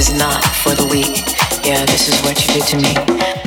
is not for the weak. Yeah, this is what you did to me.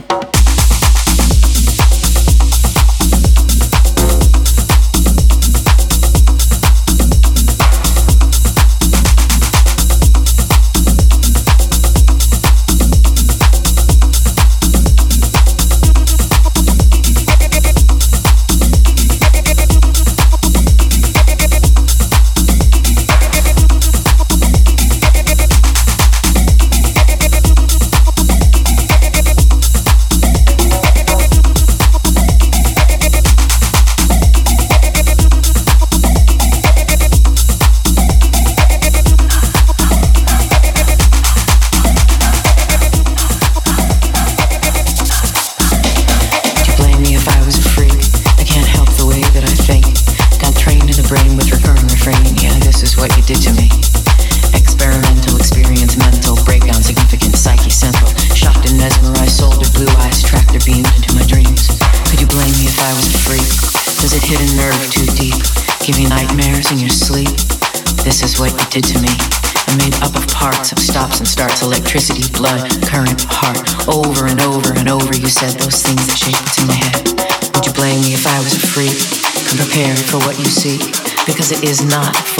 is not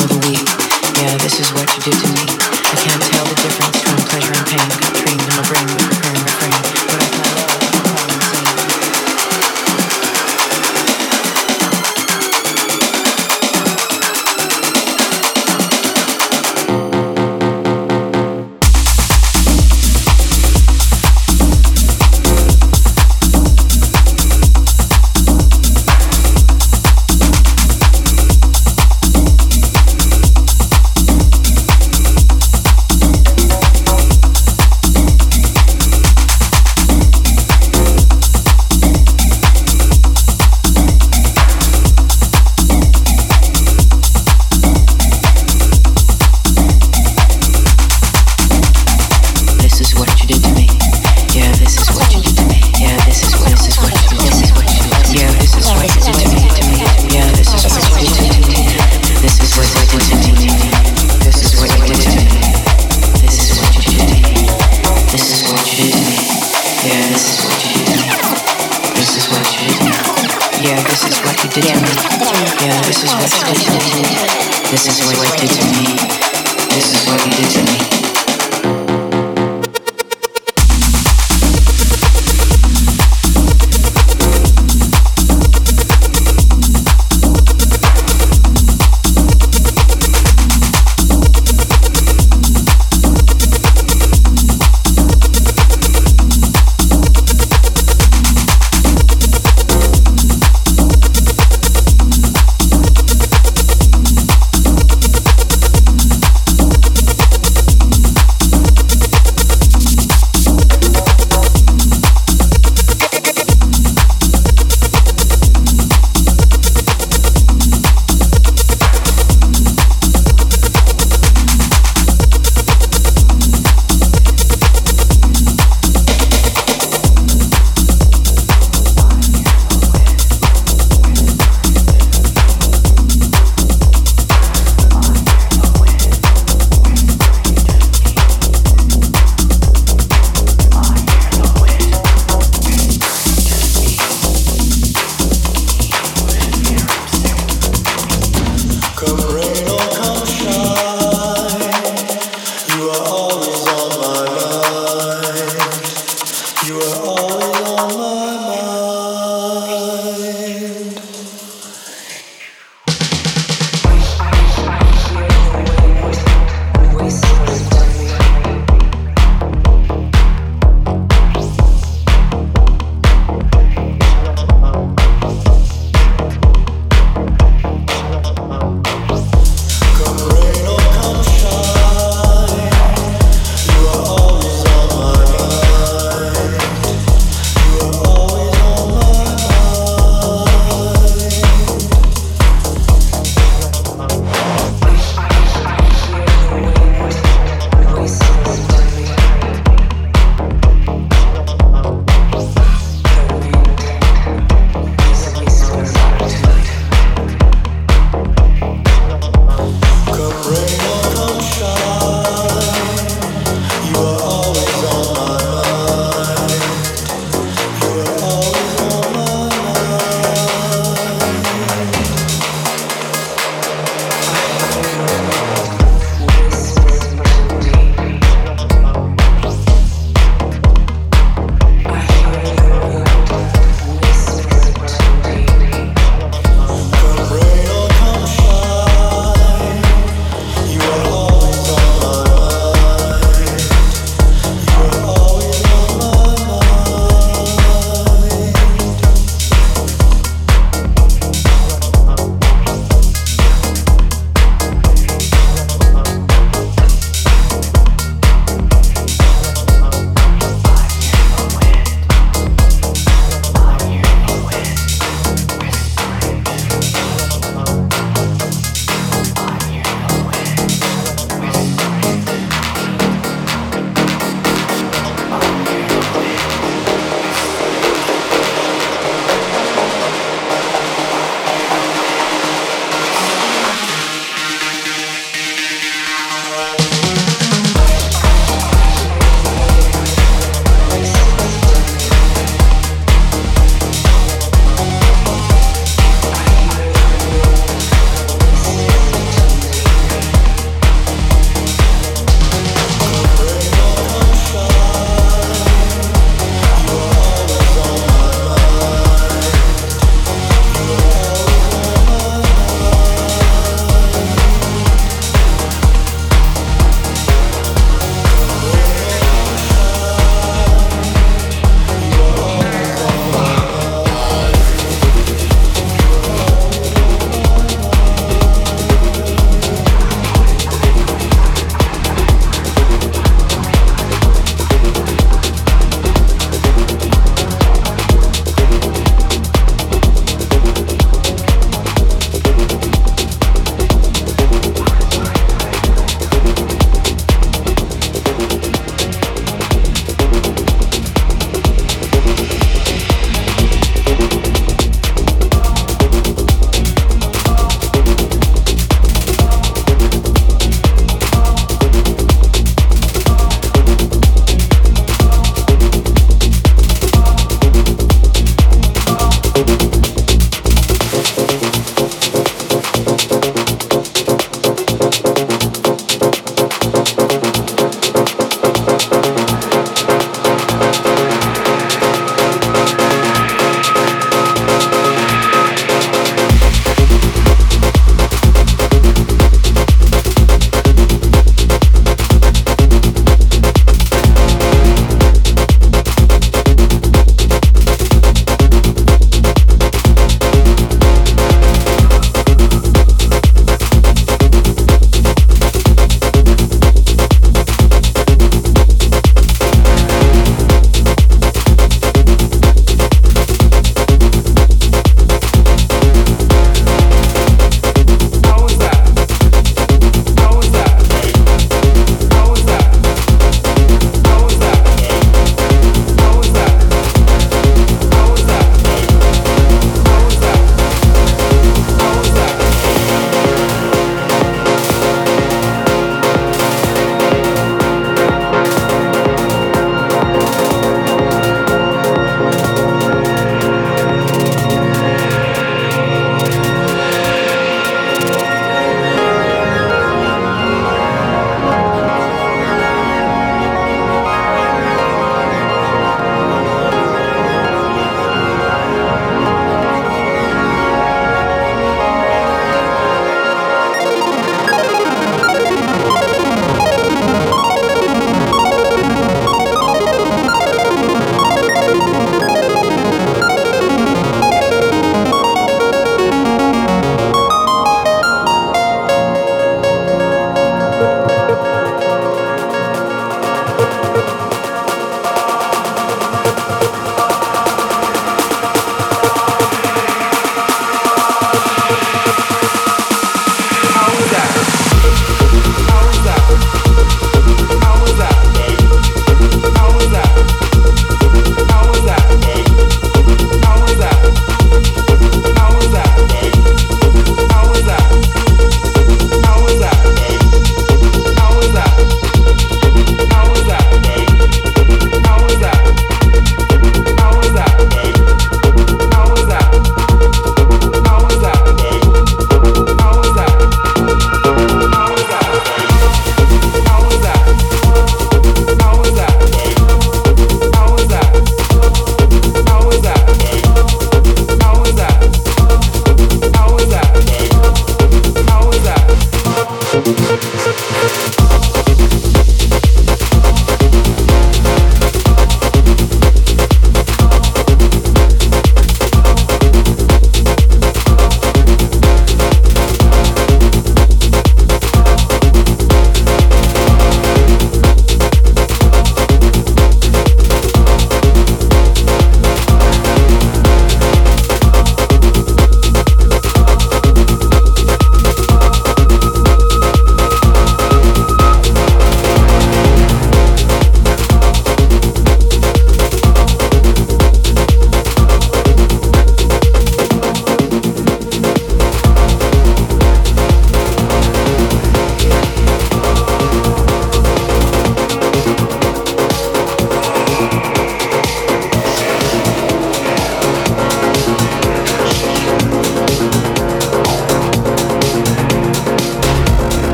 Yeah, this is what he did to me. Yeah, this is what he did to me. This is what he did to me. This is what he did to me.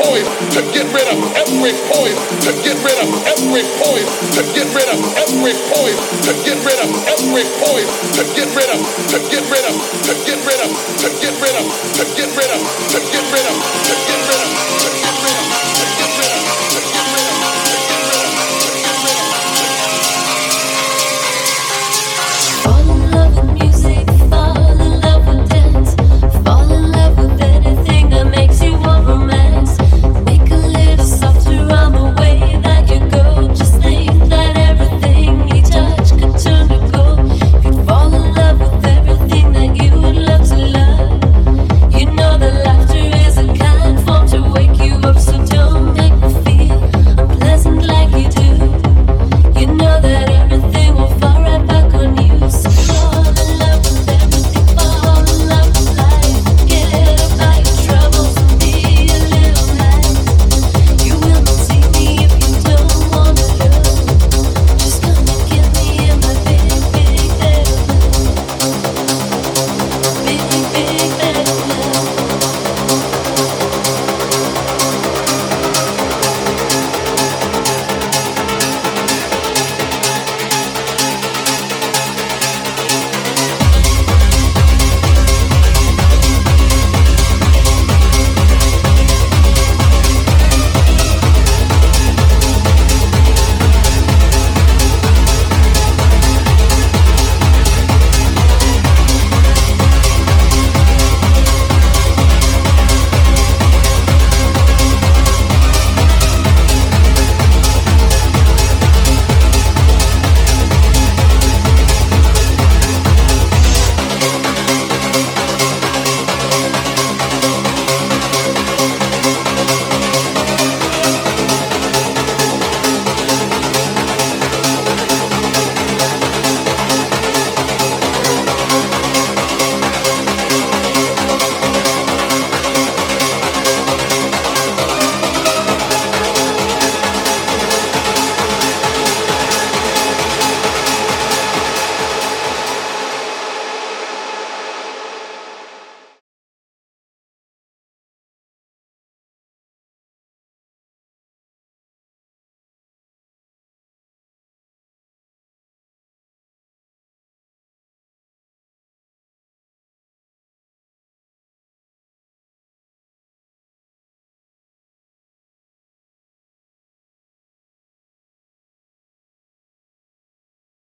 Poison, to get rid of every poison, to get rid of every poison, to get rid of every poison, to get rid of every poison, to get rid of, to get rid of, to get rid of, to get rid of, to get rid of, to get rid of, to get rid of, to get rid of.